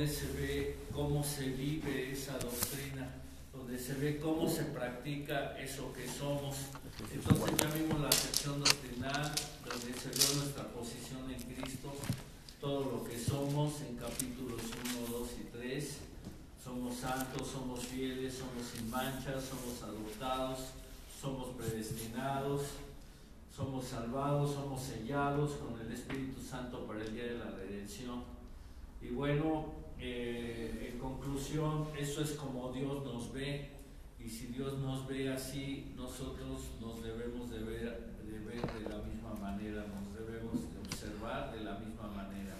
donde se ve cómo se vive esa doctrina, donde se ve cómo se practica eso que somos. Entonces ya vimos la sección doctrinal, donde se ve nuestra posición en Cristo, todo lo que somos en capítulos 1, 2 y 3. Somos santos, somos fieles, somos sin manchas, somos adoptados, somos predestinados, somos salvados, somos sellados con el Espíritu Santo para el día de la redención. Y bueno, eh, en conclusión, eso es como Dios nos ve. Y si Dios nos ve así, nosotros nos debemos de ver, de ver de la misma manera, nos debemos de observar de la misma manera.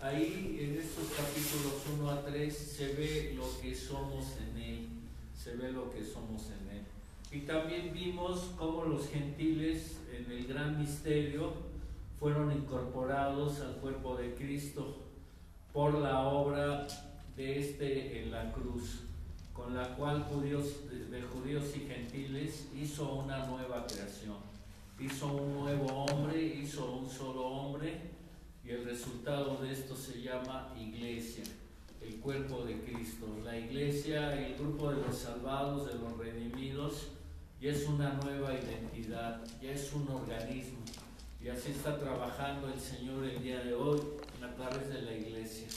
Ahí en estos capítulos 1 a 3 se ve lo que somos en Él, se ve lo que somos en Él. Y también vimos cómo los gentiles en el gran misterio fueron incorporados al cuerpo de Cristo por la obra de este en la cruz, con la cual judíos, de judíos y gentiles hizo una nueva creación. Hizo un nuevo hombre, hizo un solo hombre, y el resultado de esto se llama iglesia, el cuerpo de Cristo. La iglesia, el grupo de los salvados, de los redimidos, ya es una nueva identidad, ya es un organismo. Y así está trabajando el Señor el día de hoy a través de la iglesia.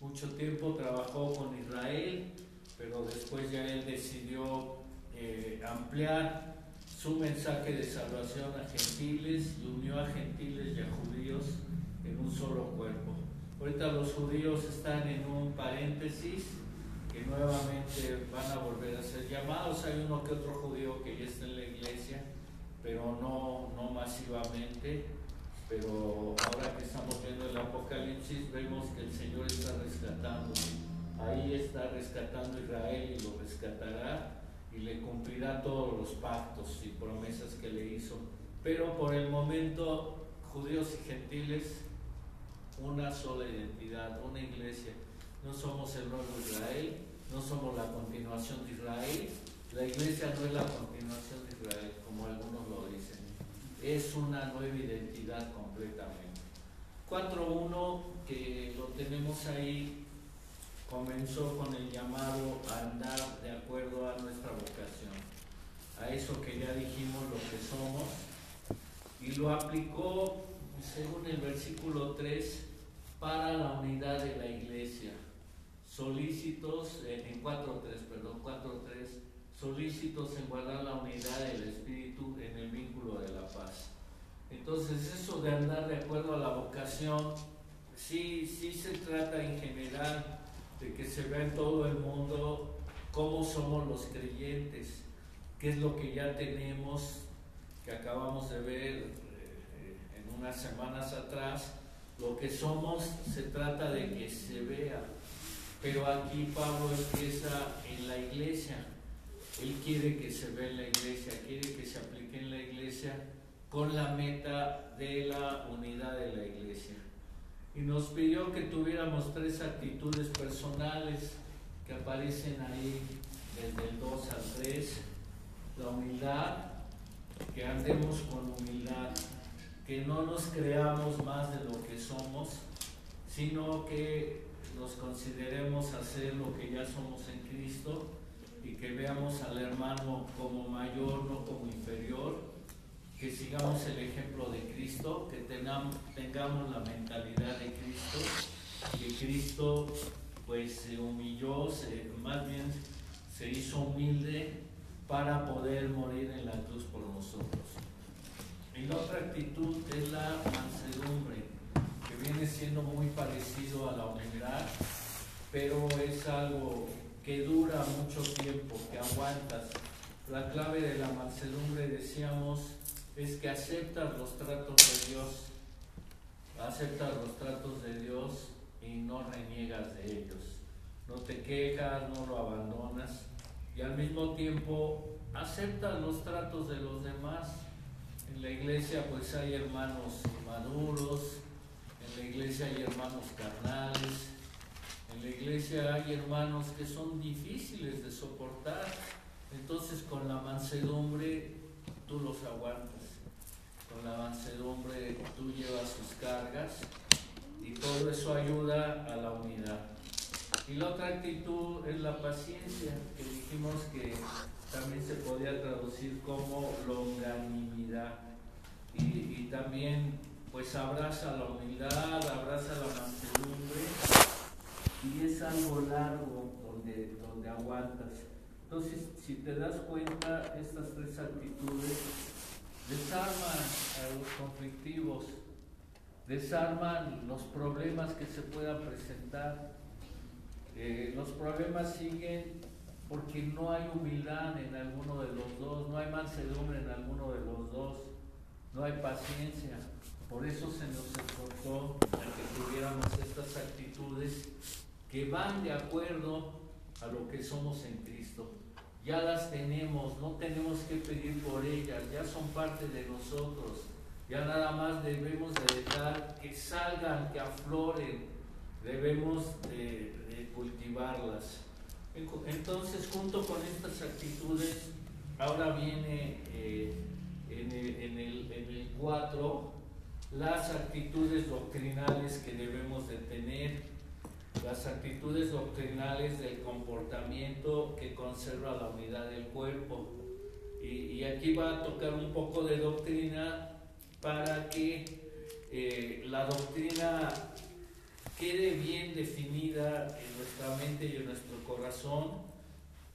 Mucho tiempo trabajó con Israel, pero después ya Él decidió eh, ampliar su mensaje de salvación a gentiles y unió a gentiles y a judíos en un solo cuerpo. Ahorita los judíos están en un paréntesis que nuevamente van a volver a ser llamados. Hay uno que otro judío que ya está en la iglesia, pero no, no masivamente. Pero ahora que estamos viendo el Apocalipsis, vemos que el Señor está rescatando. Ahí está rescatando Israel y lo rescatará y le cumplirá todos los pactos y promesas que le hizo. Pero por el momento, judíos y gentiles, una sola identidad, una iglesia. No somos el nuevo Israel, no somos la continuación de Israel. La iglesia no es la continuación de Israel, como algunos lo dicen. Es una nueva identidad completamente. 4.1, que lo tenemos ahí, comenzó con el llamado a andar de acuerdo a nuestra vocación, a eso que ya dijimos lo que somos, y lo aplicó, según el versículo 3, para la unidad de la iglesia solícitos, en 4.3, perdón, 4.3, solícitos en guardar la unidad del Espíritu en el vínculo de la paz. Entonces, eso de andar de acuerdo a la vocación, sí, sí se trata en general de que se vea todo el mundo cómo somos los creyentes, qué es lo que ya tenemos, que acabamos de ver eh, en unas semanas atrás, lo que somos se trata de que se vea pero aquí Pablo empieza en la iglesia. Él quiere que se vea en la iglesia, quiere que se aplique en la iglesia con la meta de la unidad de la iglesia. Y nos pidió que tuviéramos tres actitudes personales que aparecen ahí desde el 2 al 3. La humildad, que andemos con humildad, que no nos creamos más de lo que somos, sino que nos consideremos hacer lo que ya somos en Cristo y que veamos al hermano como mayor, no como inferior, que sigamos el ejemplo de Cristo, que tengamos, tengamos la mentalidad de Cristo, que Cristo pues se humilló, más bien se hizo humilde para poder morir en la cruz por nosotros. Y la otra actitud es la mansedumbre viene siendo muy parecido a la humildad, pero es algo que dura mucho tiempo, que aguantas. La clave de la mansedumbre, decíamos, es que aceptas los tratos de Dios, aceptas los tratos de Dios y no reniegas de ellos. No te quejas, no lo abandonas y al mismo tiempo aceptas los tratos de los demás. En la iglesia pues hay hermanos maduros, en la iglesia hay hermanos carnales, iglesia hay hermanos que son difíciles de soportar. Entonces con la mansedumbre tú los aguantas. Con la mansedumbre tú llevas sus cargas y todo eso ayuda a la unidad. Y la otra actitud es la paciencia, que dijimos que también se podía traducir como longanimidad. Y, y también pues abraza la humildad, abraza la mansedumbre y es algo largo donde, donde aguantas. Entonces, si te das cuenta, estas tres actitudes desarman a los conflictivos, desarman los problemas que se puedan presentar. Eh, los problemas siguen porque no hay humildad en alguno de los dos, no hay mansedumbre en alguno de los dos, no hay paciencia. Por eso se nos esforzó a que tuviéramos estas actitudes que van de acuerdo a lo que somos en Cristo. Ya las tenemos, no tenemos que pedir por ellas, ya son parte de nosotros. Ya nada más debemos de dejar que salgan, que afloren, debemos de, cultivarlas. Entonces, junto con estas actitudes, ahora viene eh, en, el, en, el, en el 4 las actitudes doctrinales que debemos de tener, las actitudes doctrinales del comportamiento que conserva la unidad del cuerpo. Y, aquí va a tocar un poco de doctrina para que eh, la doctrina quede bien definida en nuestra mente y en nuestro corazón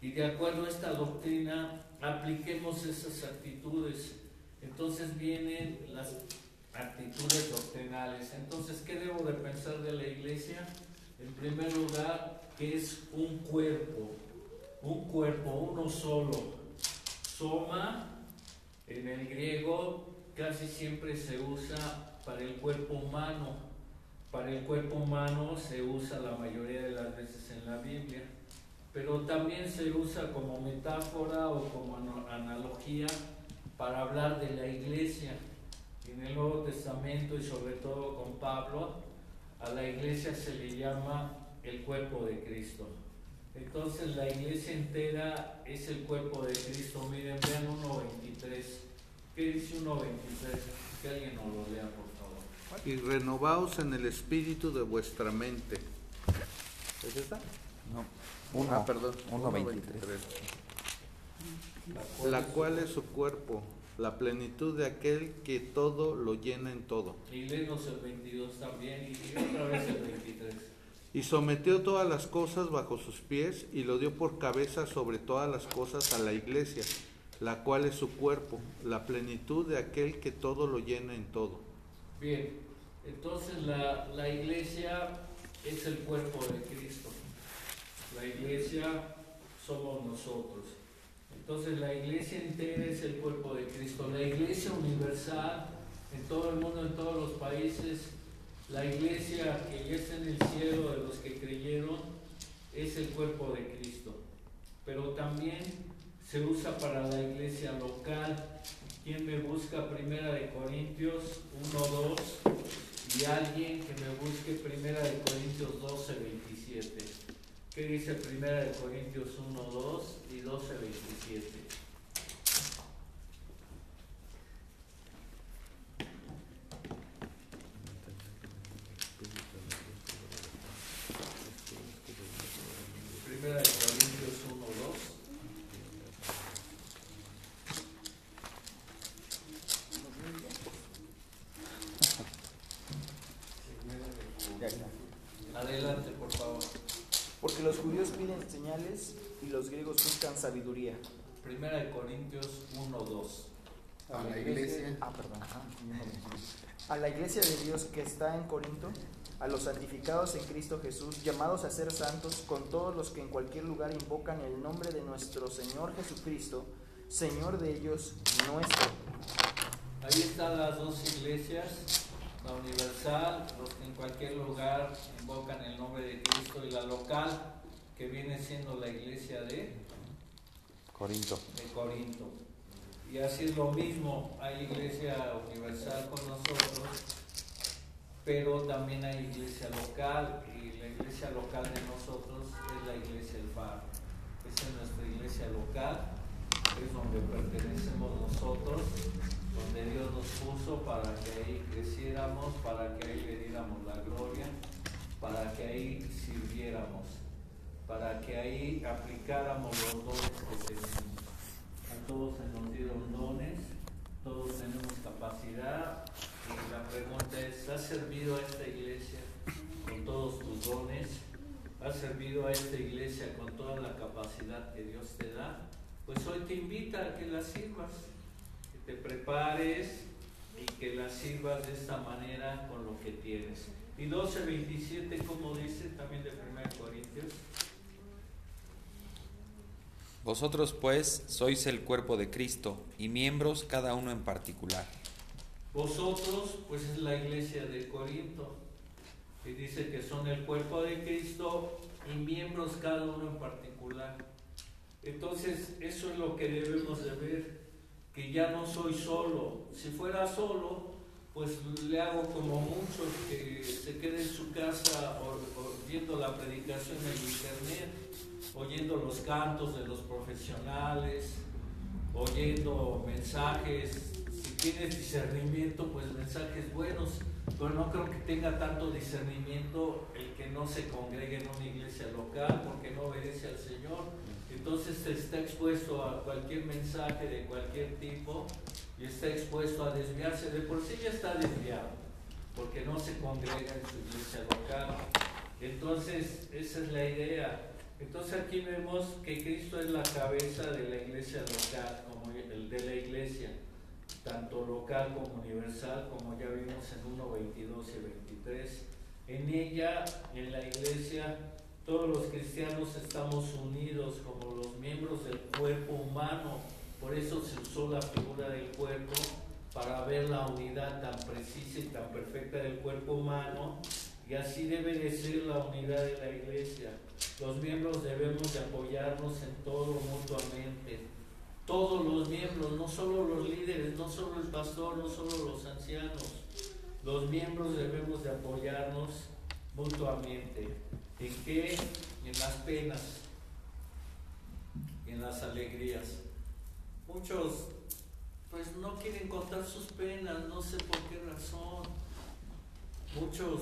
y de acuerdo a esta doctrina apliquemos esas actitudes. Entonces vienen las actitudes doctrinales. Entonces, ¿qué debo de pensar de la iglesia? En primer lugar, que es un cuerpo, un cuerpo, uno solo. Soma, en el griego, casi siempre se usa para el cuerpo humano. Para el cuerpo humano se usa la mayoría de las veces en la Biblia, pero también se usa como metáfora o como analogía para hablar de la iglesia en el Nuevo Testamento y sobre todo con Pablo, a la iglesia se le llama el cuerpo de Cristo. Entonces la iglesia entera es el cuerpo de Cristo. Miren, vean 1.23. ¿Qué dice 1.23? Que alguien nos lo lea, por favor. Y renovaos en el espíritu de vuestra mente. ¿Es esta? No. Uno, ah, perdón. 1.23. La cual es su cuerpo la plenitud de aquel que todo lo llena en todo. Y leemos el 22 también y otra vez el 23. Y sometió todas las cosas bajo sus pies y lo dio por cabeza sobre todas las cosas a la iglesia, la cual es su cuerpo, la plenitud de aquel que todo lo llena en todo. Bien, entonces la, la iglesia es el cuerpo de Cristo. La iglesia somos nosotros. Entonces la iglesia entera es el cuerpo de Cristo. La iglesia universal en todo el mundo, en todos los países, la iglesia que ya está en el cielo de los que creyeron, es el cuerpo de Cristo. Pero también se usa para la iglesia local. Quien me busca Primera de Corintios 1, 2 y alguien que me busque Primera de Corintios 12, 27. ¿Qué dice Primera de Corintios 1, 2 y 12, 27? Primera de Corintios 1, 2. Adelante, por favor. Porque los judíos piden señales y los griegos buscan sabiduría. Primera de Corintios 1, 2. A la iglesia. Ah, perdón. A la iglesia de Dios que está en Corinto, a los santificados en Cristo Jesús, llamados a ser santos, con todos los que en cualquier lugar invocan el nombre de nuestro Señor Jesucristo, Señor de ellos nuestro. Ahí están las dos iglesias la universal, los que en cualquier lugar invocan el nombre de Cristo, y la local, que viene siendo la iglesia de De Corinto. Y así es lo mismo, hay iglesia universal con nosotros, pero también hay iglesia local, y la iglesia local de nosotros es la iglesia del Faro. Esa es nuestra iglesia local, es donde pertenecemos nosotros donde Dios nos puso para que ahí creciéramos, para que ahí le diéramos la gloria, para que ahí sirviéramos. Para que ahí aplicáramos los dones que tenemos. A todos se nos dieron dones, todos tenemos capacidad y la pregunta es, ¿has servido a esta iglesia con todos tus dones? ¿Has servido a esta iglesia con toda la capacidad que Dios te da? Pues hoy te invita a que la sirvas, que te prepares y que la sirvas de esta manera con lo que tienes. Y 12.27, como dice también de 1 Corintios. Vosotros pues sois el cuerpo de Cristo y miembros cada uno en particular. Vosotros pues es la iglesia de Corinto. Y dice que son el cuerpo de Cristo y miembros cada uno en particular. Entonces eso es lo que debemos de ver, que ya no soy solo. Si fuera solo, pues le hago como muchos que se queden en su casa oyendo la predicación en internet, oyendo los cantos de los profesionales, oyendo mensajes. Si tienes discernimiento, pues mensajes buenos, pero no creo que tenga tanto discernimiento el que no se congregue en una iglesia local porque no obedece al Señor. Entonces está expuesto a cualquier mensaje de cualquier tipo está expuesto a desviarse. De por sí ya está desviado, porque no se congrega en su iglesia local. Entonces, esa es la idea. Entonces aquí vemos que Cristo es la cabeza de la iglesia local, como el de la iglesia, tanto local como universal, como ya vimos en 1, 22 y 23. En ella, en la iglesia, todos los cristianos estamos unidos como los miembros del cuerpo humano por eso se usó la figura del cuerpo para ver la unidad tan precisa y tan perfecta del cuerpo humano y así debe de ser la unidad de la iglesia. Los miembros debemos de apoyarnos en todo mutuamente. Todos los miembros, no solo los líderes, no solo el pastor, no solo los ancianos. Los miembros debemos de apoyarnos mutuamente. ¿En qué? En las penas, en las alegrías. Muchos pues no quieren contar sus penas, no sé por qué razón. Muchos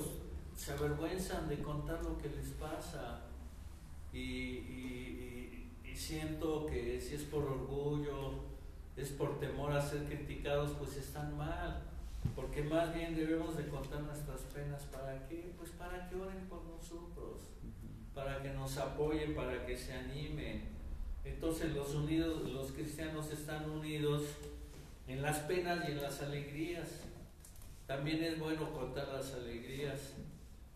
se avergüenzan de contar lo que les pasa y, siento que si es por orgullo, es por temor a ser criticados, pues están mal. Porque más bien debemos de contar nuestras penas. ¿Para qué? Pues para que oren por nosotros, para que nos apoyen, para que se animen entonces los unidos, los cristianos están unidos en las penas y en las alegrías. También es bueno contar las alegrías.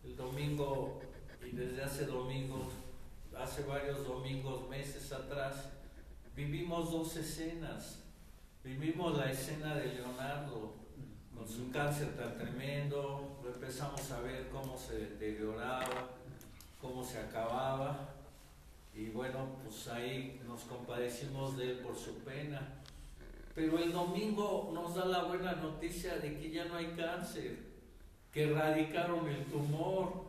El domingo y desde hace domingos, hace varios domingos, meses atrás, vivimos dos escenas. Vivimos la escena de Leonardo con su cáncer tan tremendo, lo empezamos a ver cómo se deterioraba, cómo se acababa y bueno, pues ahí nos compadecimos de él por su pena. Pero el domingo nos da la buena noticia de que ya no hay cáncer, que erradicaron el tumor.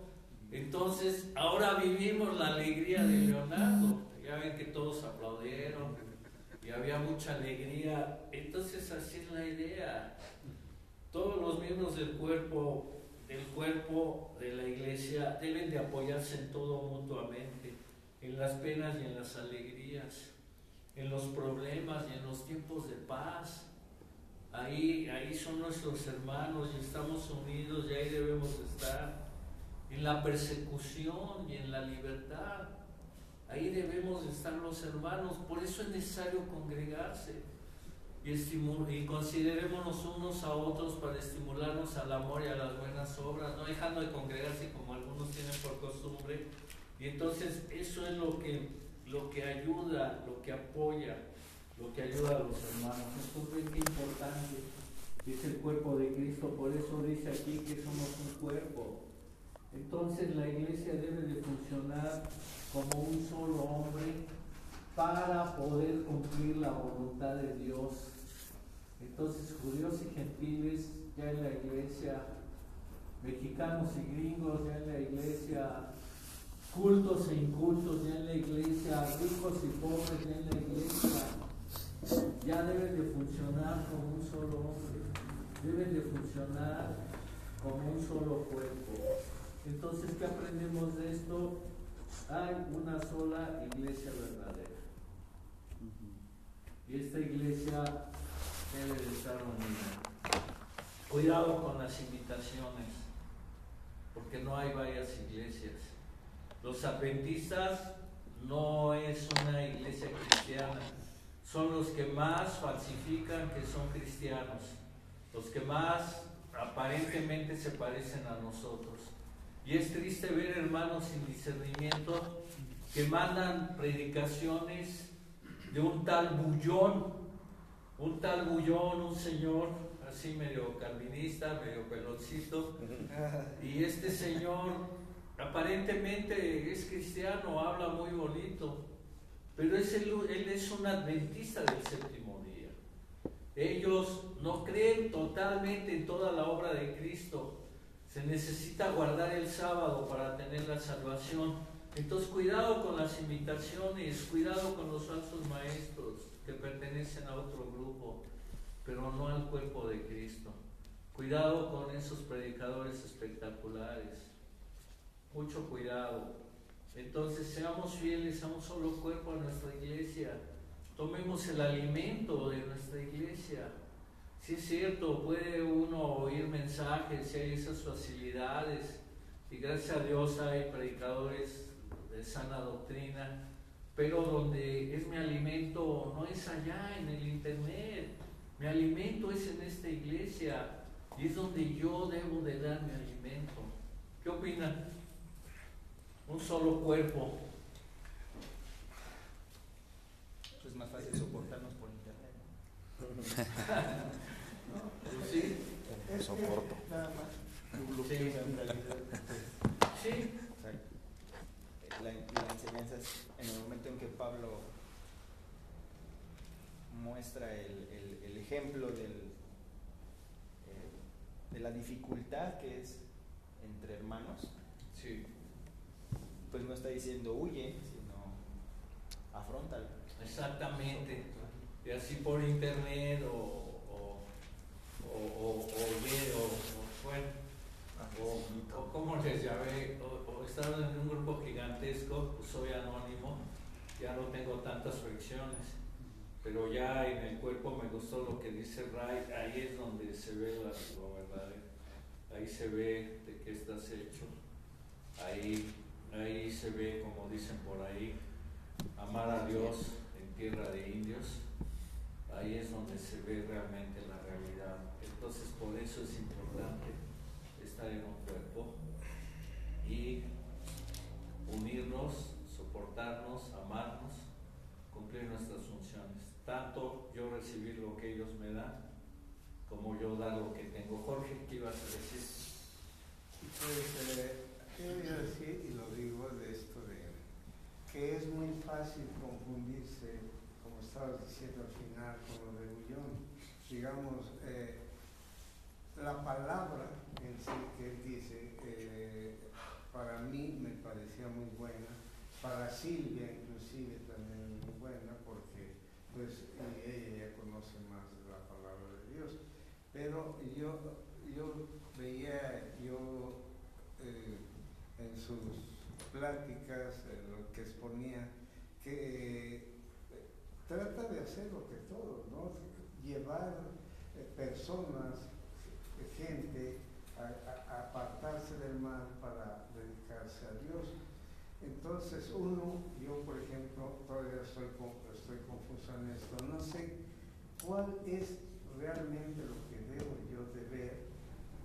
Entonces, ahora vivimos la alegría de Leonardo. Ya ven que todos aplaudieron y había mucha alegría. Entonces, así es la idea. Todos los miembros del cuerpo, del cuerpo de la iglesia deben de apoyarse en todo mutuamente en las penas y en las alegrías, en los problemas y en los tiempos de paz. Ahí, ahí son nuestros hermanos y estamos unidos y ahí debemos estar. En la persecución y en la libertad. Ahí debemos estar los hermanos. Por eso es necesario congregarse y, y considerémonos unos a otros para estimularnos al amor y a las buenas obras, no dejando de congregarse como algunos tienen por costumbre, y entonces eso es lo que, lo que ayuda, lo que apoya, lo que ayuda a los hermanos. Esto es que importante. Dice el cuerpo de Cristo, por eso dice aquí que somos un cuerpo. Entonces la iglesia debe de funcionar como un solo hombre para poder cumplir la voluntad de Dios. Entonces judíos y gentiles ya en la iglesia, mexicanos y gringos ya en la iglesia, cultos e incultos ya en la iglesia, ricos y pobres ya en la iglesia, ya deben de funcionar como un solo hombre, deben de funcionar como un solo cuerpo. Entonces, ¿qué aprendemos de esto? hay una sola iglesia verdadera. Y esta iglesia debe de estar unida. Cuidado con las invitaciones, porque no hay varias iglesias. Los adventistas no es una iglesia cristiana, son los que más falsifican que son cristianos, los que más aparentemente se parecen a nosotros. Y es triste ver hermanos sin discernimiento que mandan predicaciones de un tal bullón, un tal bullón, un señor así medio calvinista, medio peloncito, y este señor aparentemente es cristiano, habla muy bonito, pero es él es un adventista del séptimo día. Ellos no creen totalmente en toda la obra de Cristo. Se necesita guardar el sábado para tener la salvación. Entonces cuidado con las invitaciones, cuidado con los falsos maestros que pertenecen a otro grupo, pero no al cuerpo de Cristo. Cuidado con esos predicadores espectaculares. Mucho cuidado. Entonces seamos fieles a un solo cuerpo a nuestra iglesia. Tomemos el alimento de nuestra iglesia. Si es cierto, puede uno oír mensajes, si hay esas facilidades, y gracias a Dios hay predicadores de sana doctrina, pero donde es mi alimento no es allá en el internet, mi alimento es en esta iglesia y es donde yo debo de dar mi alimento. ¿Qué opinan? Un solo cuerpo. Es más fácil soportarnos por internet. sí. Soporto. Sí. sí. La, la, enseñanza es en el momento en que Pablo muestra el, el, el ejemplo del, eh, de la dificultad que es entre hermanos. Sí. Pues no está diciendo huye, sino afrontalo. Exactamente. Y así por internet o o, o, o, o, o como les llamé, o, o estaban en un grupo gigantesco, pues soy anónimo, ya no tengo tantas fricciones, pero ya en el cuerpo me gustó lo que dice Ray, ahí es donde se ve la, lo verdadero, ahí se ve de qué estás hecho, ahí, ahí se ve, como dicen por ahí, amar a Dios en tierra de indios, ahí es donde se ve realmente la realidad. Entonces por eso es importante estar en un cuerpo y unirnos, soportarnos, amarnos, cumplir nuestras funciones. Tanto yo recibir lo que ellos me dan, como yo dar lo que tengo. Jorge, ¿qué ibas a decir? Pues, eh, ¿qué voy a decir? Y lo digo de esto de que es muy fácil confundirse, como estabas diciendo al final, con lo de Bullón. Digamos, eh, la palabra en sí que él dice, eh, para mí me parecía muy buena, para Silvia inclusive también muy buena, porque pues ella ya conoce más la palabra de Dios. Pero yo, yo veía, yo eh, en sus pláticas, en lo que exponía, que eh, trata de hacer lo que todo, ¿no? Llevar personas gente a, a, apartarse del mal para dedicarse a Dios. Entonces uno, yo por ejemplo, todavía estoy, estoy confuso en esto, no sé cuál es realmente lo que debo yo de ver,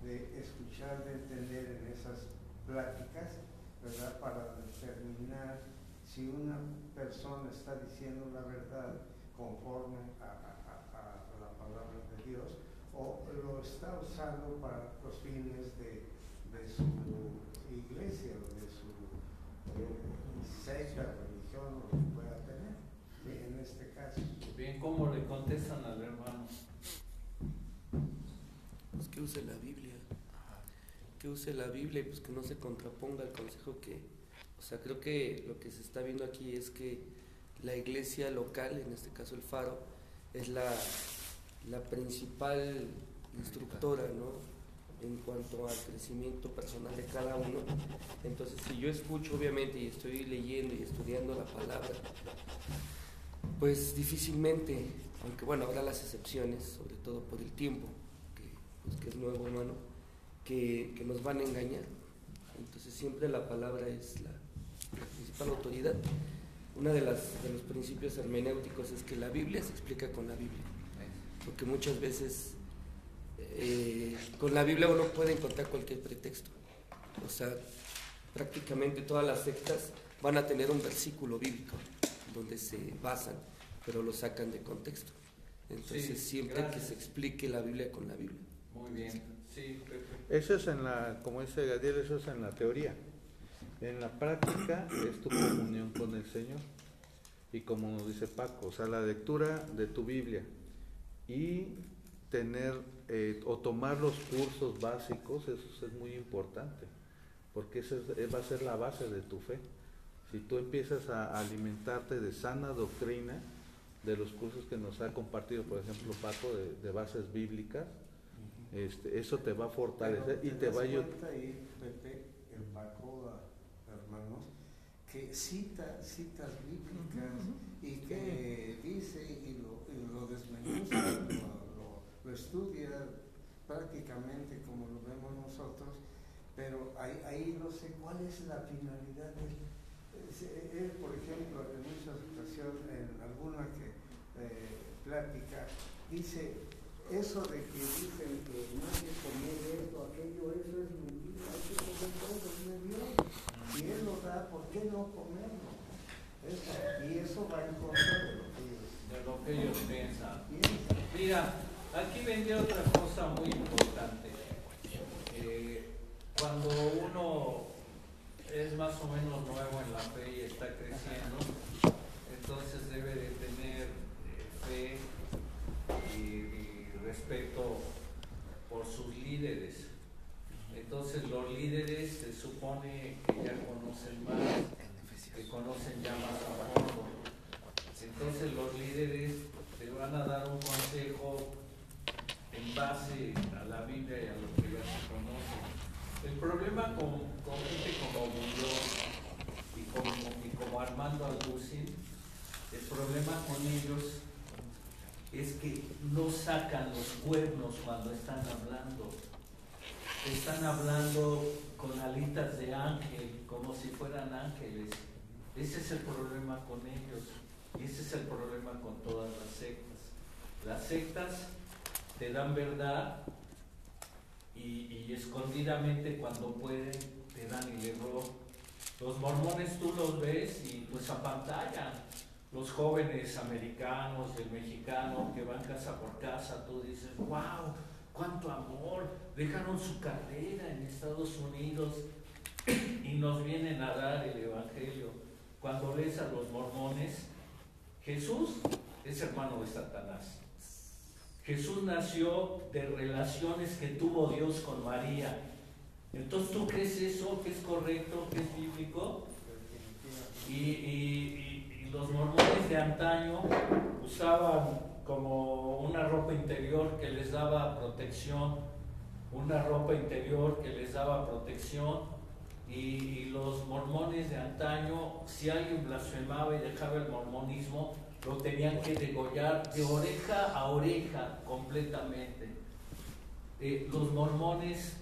de escuchar, de entender en esas pláticas, ¿verdad? Para determinar si una persona está diciendo la verdad conforme a, a, a la palabra de Dios o lo está usando para los fines de, de su iglesia o de su eh, secta, religión, o lo que pueda tener, ¿sí? en este caso. Bien, ¿cómo le contestan al hermano? Pues que use la Biblia, use la Biblia y pues que no se contraponga al consejo que, o sea, creo que lo que se está viendo aquí es que la iglesia local, en este caso el Faro, es la la principal instructora, ¿no? en cuanto al crecimiento personal de cada uno. Entonces, si yo escucho obviamente y estoy leyendo y estudiando la palabra, pues difícilmente, aunque bueno, habrá las excepciones, sobre todo por el tiempo, que, pues, que es nuevo, hermano, que, que, nos van a engañar. Entonces siempre la palabra es la, la principal autoridad. Uno de, las, de los principios hermenéuticos es que la Biblia se explica con la Biblia, porque muchas veces eh, con la Biblia uno puede encontrar cualquier pretexto. O sea, prácticamente todas las sectas van a tener un versículo bíblico donde se basan, pero lo sacan de contexto. Entonces Sí, siempre gracias. que se explique la Biblia con la Biblia. Muy bien. Sí, Pepe. Eso es en la, como dice Gadiel, eso es en la teoría. En la práctica es tu comunión con el Señor. Y como nos dice Paco, o sea, la lectura de tu Biblia y tener eh, o tomar los cursos básicos, eso es muy importante, porque esa es- eh, va a ser la base de tu fe. Si tú empiezas a alimentarte de sana doctrina, de los cursos que nos ha compartido, por ejemplo, Paco, de bases bíblicas, este, eso te va a fortalecer y te va a ayudar. cuenta ahí, Pepe, el Paco, a- hermanos, que cita citas bíblicas y que dice y lo, y lo desmenuza, lo, lo- lo estudia prácticamente como lo vemos nosotros, pero ahí, ahí no sé cuál es la finalidad de él. Es- Él, por ejemplo, en muchas ocasiones, en alguna que eh, plática, dice eso de que dicen que no hay que comer esto, aquello, eso es mentira, hay que comer todo, es Dios. Si Él lo da, ¿por qué no comerlo? Eso, y eso va en contra de lo que ellos De lo que ellos piensan. piensan. Mira, aquí vendría otra cosa muy importante. Eh, cuando uno es más o menos nuevo en la fe y está creciendo, entonces debe de tener eh, fe y, y respeto por sus líderes. Entonces los líderes se supone que ya conocen más, que conocen ya más a fondo. Entonces los líderes te van a dar un consejo en base a la Biblia y a lo que ya se conoce. El problema con, con gente como Bullón y como, como Armando Alducin, el problema con ellos es que no sacan los cuernos cuando están hablando. Están hablando con alitas de ángel, como si fueran ángeles. Ese es el problema con ellos. Y ese es el problema con todas las sectas. Las sectas te dan verdad y, y escondidamente cuando pueden te dan y luego los mormones tú los ves y pues apantallan. Los jóvenes americanos, el mexicano que van casa por casa, tú dices, wow, cuánto amor, dejaron su carrera en Estados Unidos y nos vienen a dar el Evangelio. Cuando lees a los mormones, Jesús es hermano de Satanás. Jesús nació de relaciones que tuvo Dios con María. Entonces, ¿tú crees eso que es correcto, que es bíblico? Y los mormones de antaño usaban como una ropa interior que les daba protección, una ropa interior que les daba protección. Y, los mormones de antaño, si alguien blasfemaba y dejaba el mormonismo, lo tenían que degollar de oreja a oreja completamente. Eh, los mormones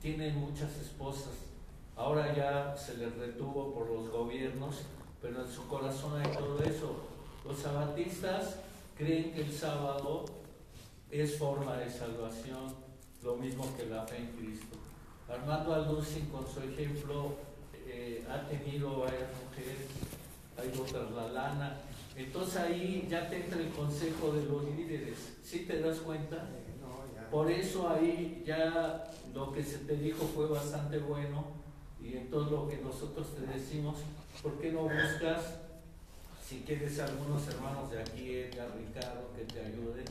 tienen muchas esposas. Ahora ya se les retuvo por los gobiernos, pero en su corazón hay todo eso. Los sabatistas creen que el sábado es forma de salvación, lo mismo que la fe en Cristo. Armando Alducin, con su ejemplo, eh, ha tenido varias mujeres, hay otras la lana. Entonces ahí ya te entra el consejo de los líderes. ¿Sí te das cuenta? Eh. Por eso ahí ya lo que se te dijo fue bastante bueno y entonces lo que nosotros te decimos, ¿por qué no buscas, si quieres algunos hermanos de aquí, Edgar, Ricardo, que te ayuden?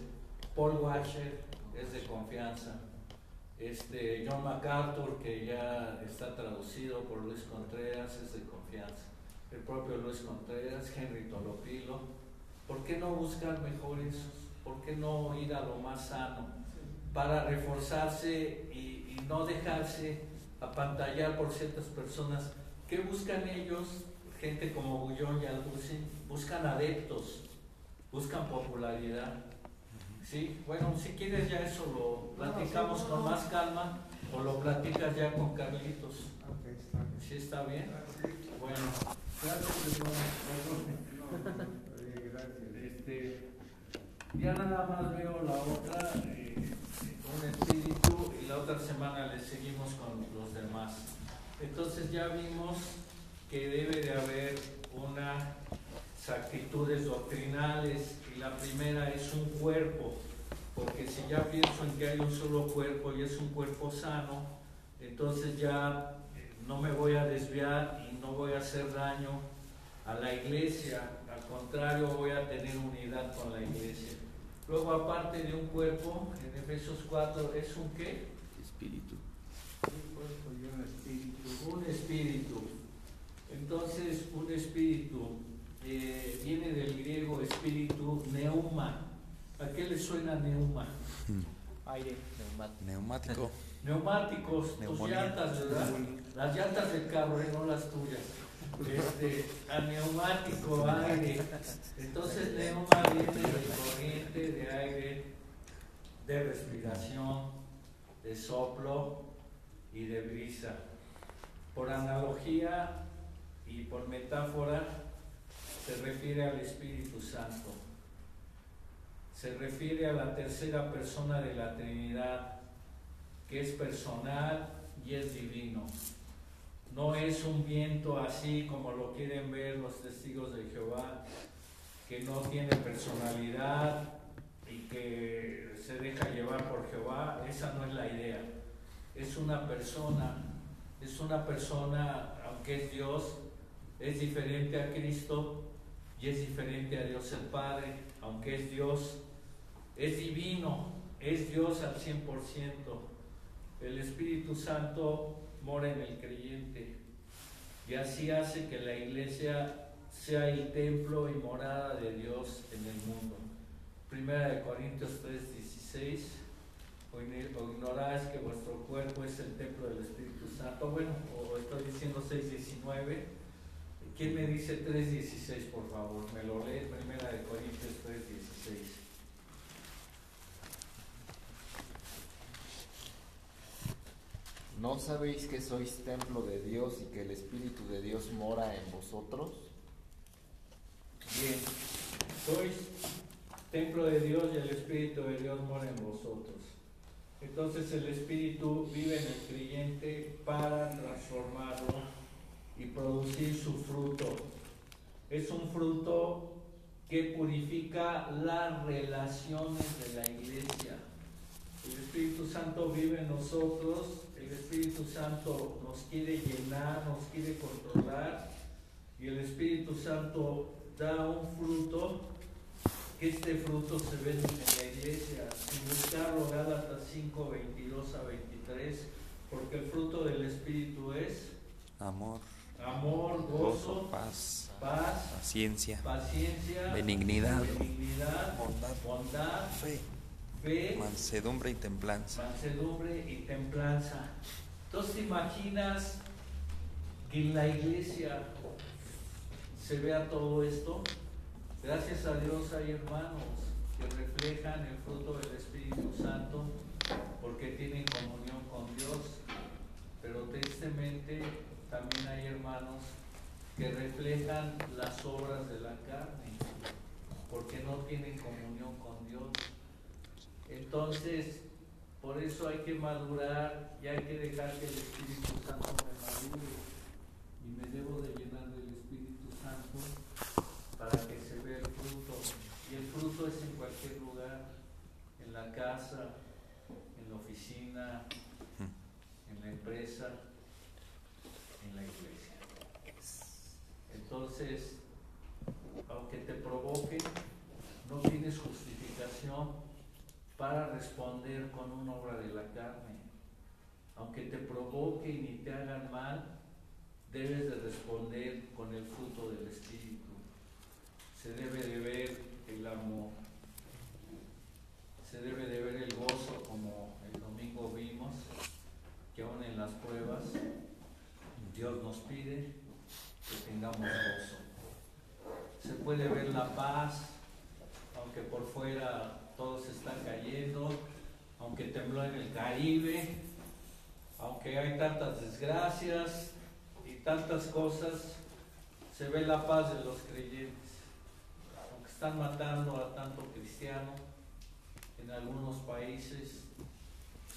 Paul Washer es de confianza. Este, John MacArthur, que ya está traducido por Luis Contreras, es de confianza. El propio Luis Contreras, Henry Tolopilo. ¿Por qué no buscar mejores? ¿Por qué no ir a lo más sano? Para reforzarse y, y no dejarse apantallar por ciertas personas. ¿Qué buscan ellos? Gente como Gullón y Albucin, buscan adeptos, buscan popularidad. ¿Sí? Bueno, si quieres ya eso lo platicamos con más calma o lo platicas ya con Carlitos. Ok, está bien. ¿Sí está bien? Bueno, gracias. este, ya nada más veo la otra, eh, un espíritu, y la otra semana le seguimos con los demás. Entonces ya vimos que debe de haber unas actitudes doctrinales, y la primera es un cuerpo, porque si ya pienso en que hay un solo cuerpo y es un cuerpo sano, entonces ya eh, no me voy a desviar y no voy a hacer daño a la iglesia, al contrario voy a tener unidad con la iglesia. Luego aparte de un cuerpo, en Efesios 4 es un qué? Espíritu. Un cuerpo y un espíritu. Un espíritu. Entonces un espíritu eh, viene del griego espíritu neuma. ¿A qué le suena neuma? Aire. Neumático. Neumáticos, tus llantas, ¿verdad? Las llantas del carro, eh, no las tuyas. Este, a neumático, aire. Entonces, neuma viene de corriente, de aire, de respiración, de soplo y de brisa. Por analogía y por metáfora, se refiere al Espíritu Santo. Se refiere a la tercera persona de la Trinidad, que es personal y es divino. No es un viento así como lo quieren ver los testigos de Jehová, que no tiene personalidad y que se deja llevar por Jehová. Esa no es la idea. Es una persona, es una persona, aunque es Dios, es diferente a Cristo y es diferente a Dios el Padre, aunque es Dios, es divino, es Dios al 100%. El Espíritu Santo mora en el creyente y así hace que la iglesia sea el templo y morada de Dios en el mundo. Primera de Corintios 3:16, o ign- o ignoráis que vuestro cuerpo es el templo del Espíritu Santo. Bueno, o estoy diciendo 6:19. ¿Quién me dice 3:16, por favor? Me lo lee, Primera de Corintios 3:16. ¿No sabéis que sois templo de Dios y que el Espíritu de Dios mora en vosotros? Bien, sois templo de Dios y el Espíritu de Dios mora en vosotros. Entonces el Espíritu vive en el creyente para transformarlo y producir su fruto. Es un fruto que purifica las relaciones de la iglesia. El Espíritu Santo vive en nosotros, el Espíritu Santo nos quiere llenar, nos quiere controlar y el Espíritu Santo da un fruto que este fruto se ve en la iglesia. Sin buscarlo, Gálatas 5, 22 a 23, porque el fruto del Espíritu es Amor, amor, gozo, gozo, paz, paz, paciencia, paciencia, benignidad, benignidad, bondad, bondad, fe, fe, mansedumbre y templanza. mansedumbre y templanza. Entonces, ¿te imaginas que en la iglesia se vea todo esto? Gracias a Dios hay hermanos que reflejan el fruto del Espíritu Santo porque tienen comunión con Dios, pero tristemente también hay hermanos que reflejan las obras de la carne porque no tienen comunión con Dios. Entonces, por eso hay que madurar y hay que dejar que el Espíritu Santo me madure y me debo de llenar del Espíritu Santo para que se vea el fruto. Y el fruto es en cualquier lugar, en la casa, en la oficina, en la empresa, en la iglesia. Entonces, aunque te provoque, no tienes justificación para responder con una obra de la carne. Aunque te provoque y te hagan mal, debes de responder con el fruto del Espíritu. Se debe de ver el amor, se debe de ver el gozo como el domingo vimos, que aún en las pruebas Dios nos pide que tengamos gozo. Se puede ver la paz, aunque por fuera todos están cayendo, aunque tembló en el Caribe, aunque hay tantas desgracias y tantas cosas, se la paz de los creyentes. Aunque están matando a tanto cristiano en algunos países,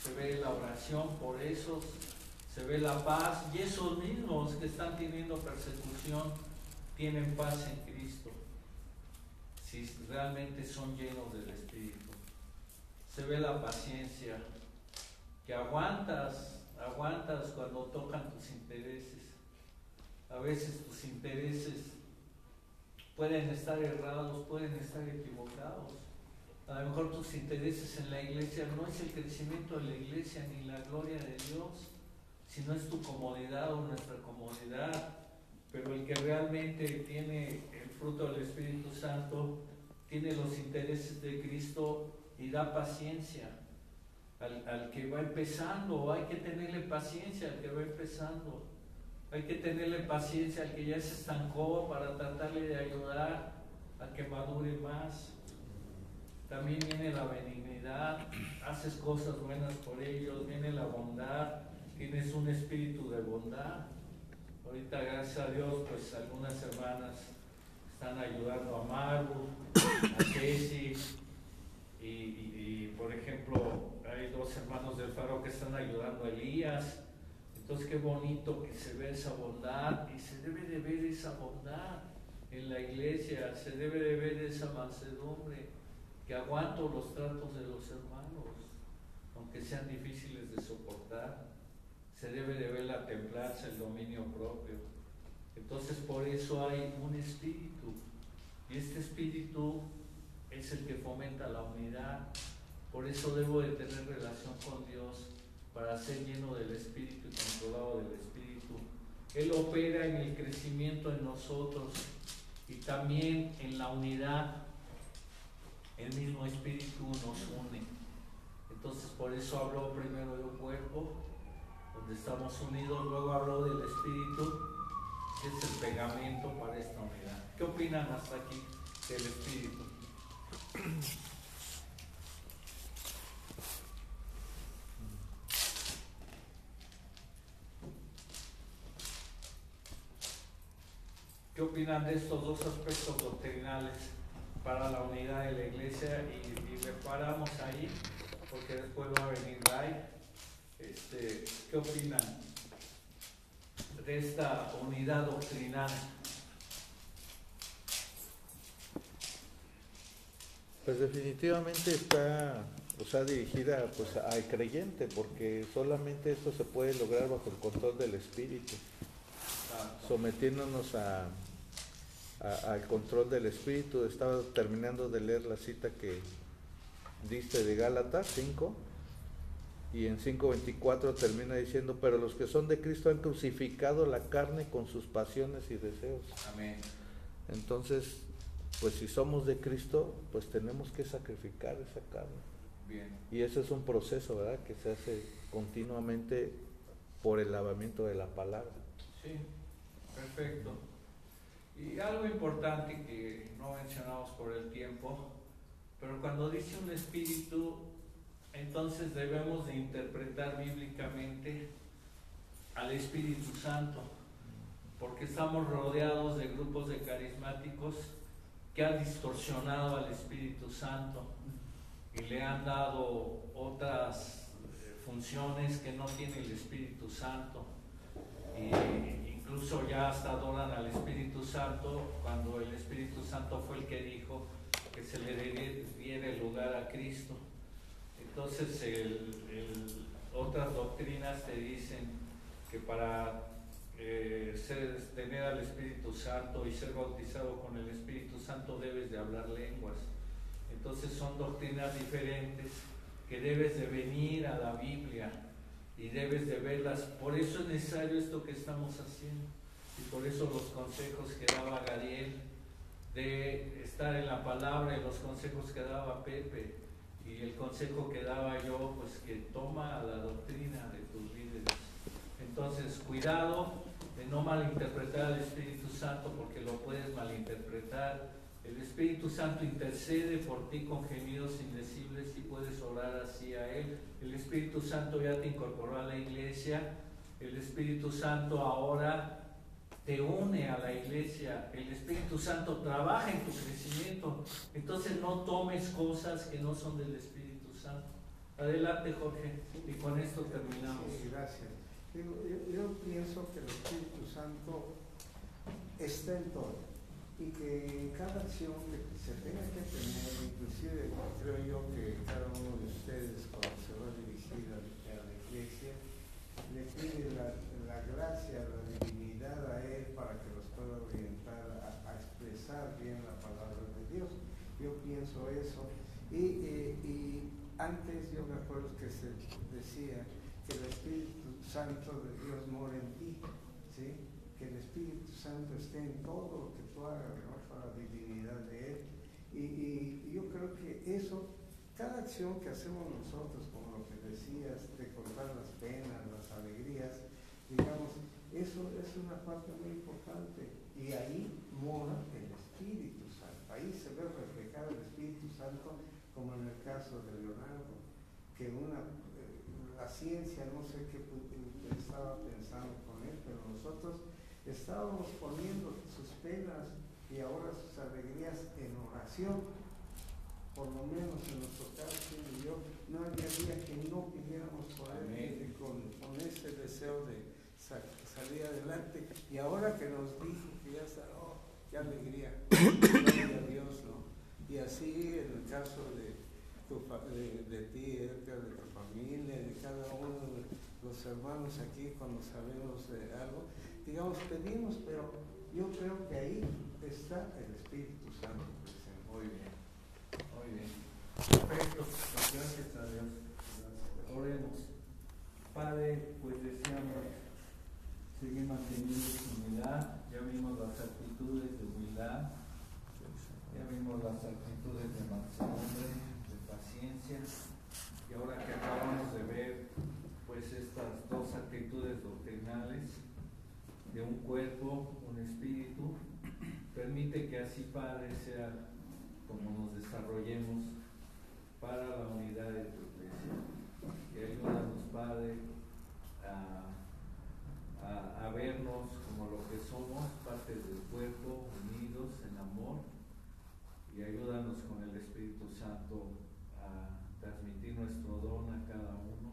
se ve la oración por esos, se ve la paz y esos mismos que están teniendo persecución tienen paz en Cristo, si realmente son llenos del Espíritu. Se ve la paciencia, que aguantas, aguantas cuando tocan tus intereses. A veces tus intereses pueden estar errados, pueden estar equivocados. A lo mejor tus intereses en la iglesia no es el crecimiento de la iglesia ni la gloria de Dios, sino es tu comodidad o nuestra comodidad. Pero el que realmente tiene el fruto del Espíritu Santo, tiene los intereses de Cristo y da paciencia. Al, al, que va empezando, hay que tenerle paciencia al que va empezando. Hay que tenerle paciencia al que ya se estancó para tratarle de ayudar a que madure más. También viene la benignidad, haces cosas buenas por ellos, viene la bondad, tienes un espíritu de bondad. Ahorita, gracias a Dios, pues algunas hermanas están ayudando a Maru, a Ceci, y, y, y, por ejemplo, hay dos hermanos del Faro que están ayudando a Elías. Entonces, qué bonito que se ve esa bondad y se debe de ver esa bondad en la iglesia, se debe de ver esa mansedumbre, que aguanto los tratos de los hermanos, aunque sean difíciles de soportar. Se debe de ver la templanza, el dominio propio. Entonces, por eso hay un espíritu. Y este espíritu es el que fomenta la unidad. Por eso debo de tener relación con Dios para ser lleno del Espíritu y controlado del Espíritu. Él opera en el crecimiento en nosotros y también en la unidad. El mismo Espíritu nos une. Entonces por eso habló primero de un cuerpo, donde estamos unidos, luego habló del Espíritu, que es el pegamento para esta unidad. ¿Qué opinan hasta aquí del Espíritu? ¿Qué opinan de estos dos aspectos doctrinales para la unidad de la iglesia? Y, y le paramos ahí, porque después va a venir Ray. Este, ¿Qué opinan de esta unidad doctrinal? Pues definitivamente está, o sea, dirigida pues al creyente, porque solamente esto se puede lograr bajo el control del Espíritu, sometiéndonos a, a, al control del Espíritu. Estaba terminando de leer la cita que diste de Gálatas 5, y en 5.24 termina diciendo, pero los que son de Cristo han crucificado la carne con sus pasiones y deseos. Amén. Entonces, pues si somos de Cristo, pues tenemos que sacrificar esa carne. Bien. Y ese es un proceso, ¿verdad? Que se hace continuamente por el lavamiento de la palabra. Sí, perfecto. Y algo importante que no mencionamos por el tiempo, pero cuando dice un espíritu, entonces debemos de interpretar bíblicamente al Espíritu Santo, porque estamos rodeados de grupos de carismáticos que han distorsionado al Espíritu Santo y le han dado otras funciones que no tiene el Espíritu Santo. Incluso ya hasta adoran al Espíritu Santo cuando el Espíritu Santo fue el que dijo que se le diera el lugar a Cristo. Entonces otras doctrinas te dicen que para eh, tener al Espíritu Santo y ser bautizado con el Espíritu Santo debes de hablar lenguas. Entonces son doctrinas diferentes que debes de venir a la Biblia y debes de verlas. Por eso es necesario esto que estamos haciendo y por eso los consejos que daba Gadiel de estar en la palabra y los consejos que daba Pepe Y el consejo que daba yo, pues que toma la doctrina de tus líderes. Entonces, cuidado de no malinterpretar al Espíritu Santo porque lo puedes malinterpretar. El Espíritu Santo intercede por ti con gemidos indecibles y puedes orar así a Él. El Espíritu Santo ya te incorporó a la iglesia. El Espíritu Santo ahora te une a la iglesia, el Espíritu Santo trabaja en tu crecimiento, entonces no tomes cosas que no son del Espíritu Santo. Adelante Jorge, y con esto terminamos. Sí, gracias. Yo, yo pienso que el Espíritu Santo está en todo y que cada acción que se tenga que tener, inclusive creo yo que cada uno de ustedes cuando se va a dirigir a, la iglesia, le pide la, la gracia, la divinidad a Él para que los pueda orientar a, a expresar bien la palabra de Dios. Yo pienso eso. Y, eh, y antes yo me acuerdo que se decía que el Espíritu Santo de Dios mora en ti, ¿sí? Que el Espíritu Santo esté en todo lo que tú hagas, para la divinidad de Él. Y, y- yo creo que eso, cada acción que hacemos nosotros, como lo que decías, de contar las penas, las alegrías, digamos, eso es una parte muy importante. Y ahí mora el Espíritu Santo. Ahí se ve reflejado el Espíritu Santo, como en el caso de Leonardo, que una, eh, la ciencia, no sé qué estaba pensando con él, pero nosotros estábamos poniendo sus penas y ahora sus alegrías en oración. Por lo menos en nuestro caso, y yo, no había día que no pidiéramos y con, con ese deseo de sa- salir adelante. Y ahora que nos dijo que ya está, oh, qué alegría, gloria a Dios, ¿no? Y así en el caso de, tu de, de ti, Edgar, de tu familia, de cada uno de los hermanos aquí cuando sabemos de algo, digamos, pedimos, pero yo creo que ahí está el Espíritu Santo presente. Muy bien, muy bien. Perfecto, pues gracias a Dios. Oremos. Padre, pues deseamos seguir manteniendo su humildad. Ya vimos las actitudes de humildad, ya vimos las actitudes de mansedumbre, de paciencia. Y ahora que acabamos de ver, pues estas dos actitudes doctrinales de un cuerpo, un espíritu, permite que así, Padre, sea como nos desarrollemos para la unidad de tu iglesia. Y ayúdanos, Padre, a, a- vernos como lo que somos, partes del cuerpo, unidos en amor. Y ayúdanos con el Espíritu Santo a transmitir nuestro don a cada uno,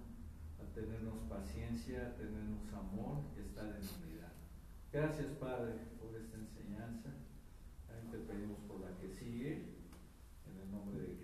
a tenernos paciencia, a tenernos amor y estar en unidad. Gracias, Padre, por esta enseñanza. También te pedimos por la que sigue, en el nombre de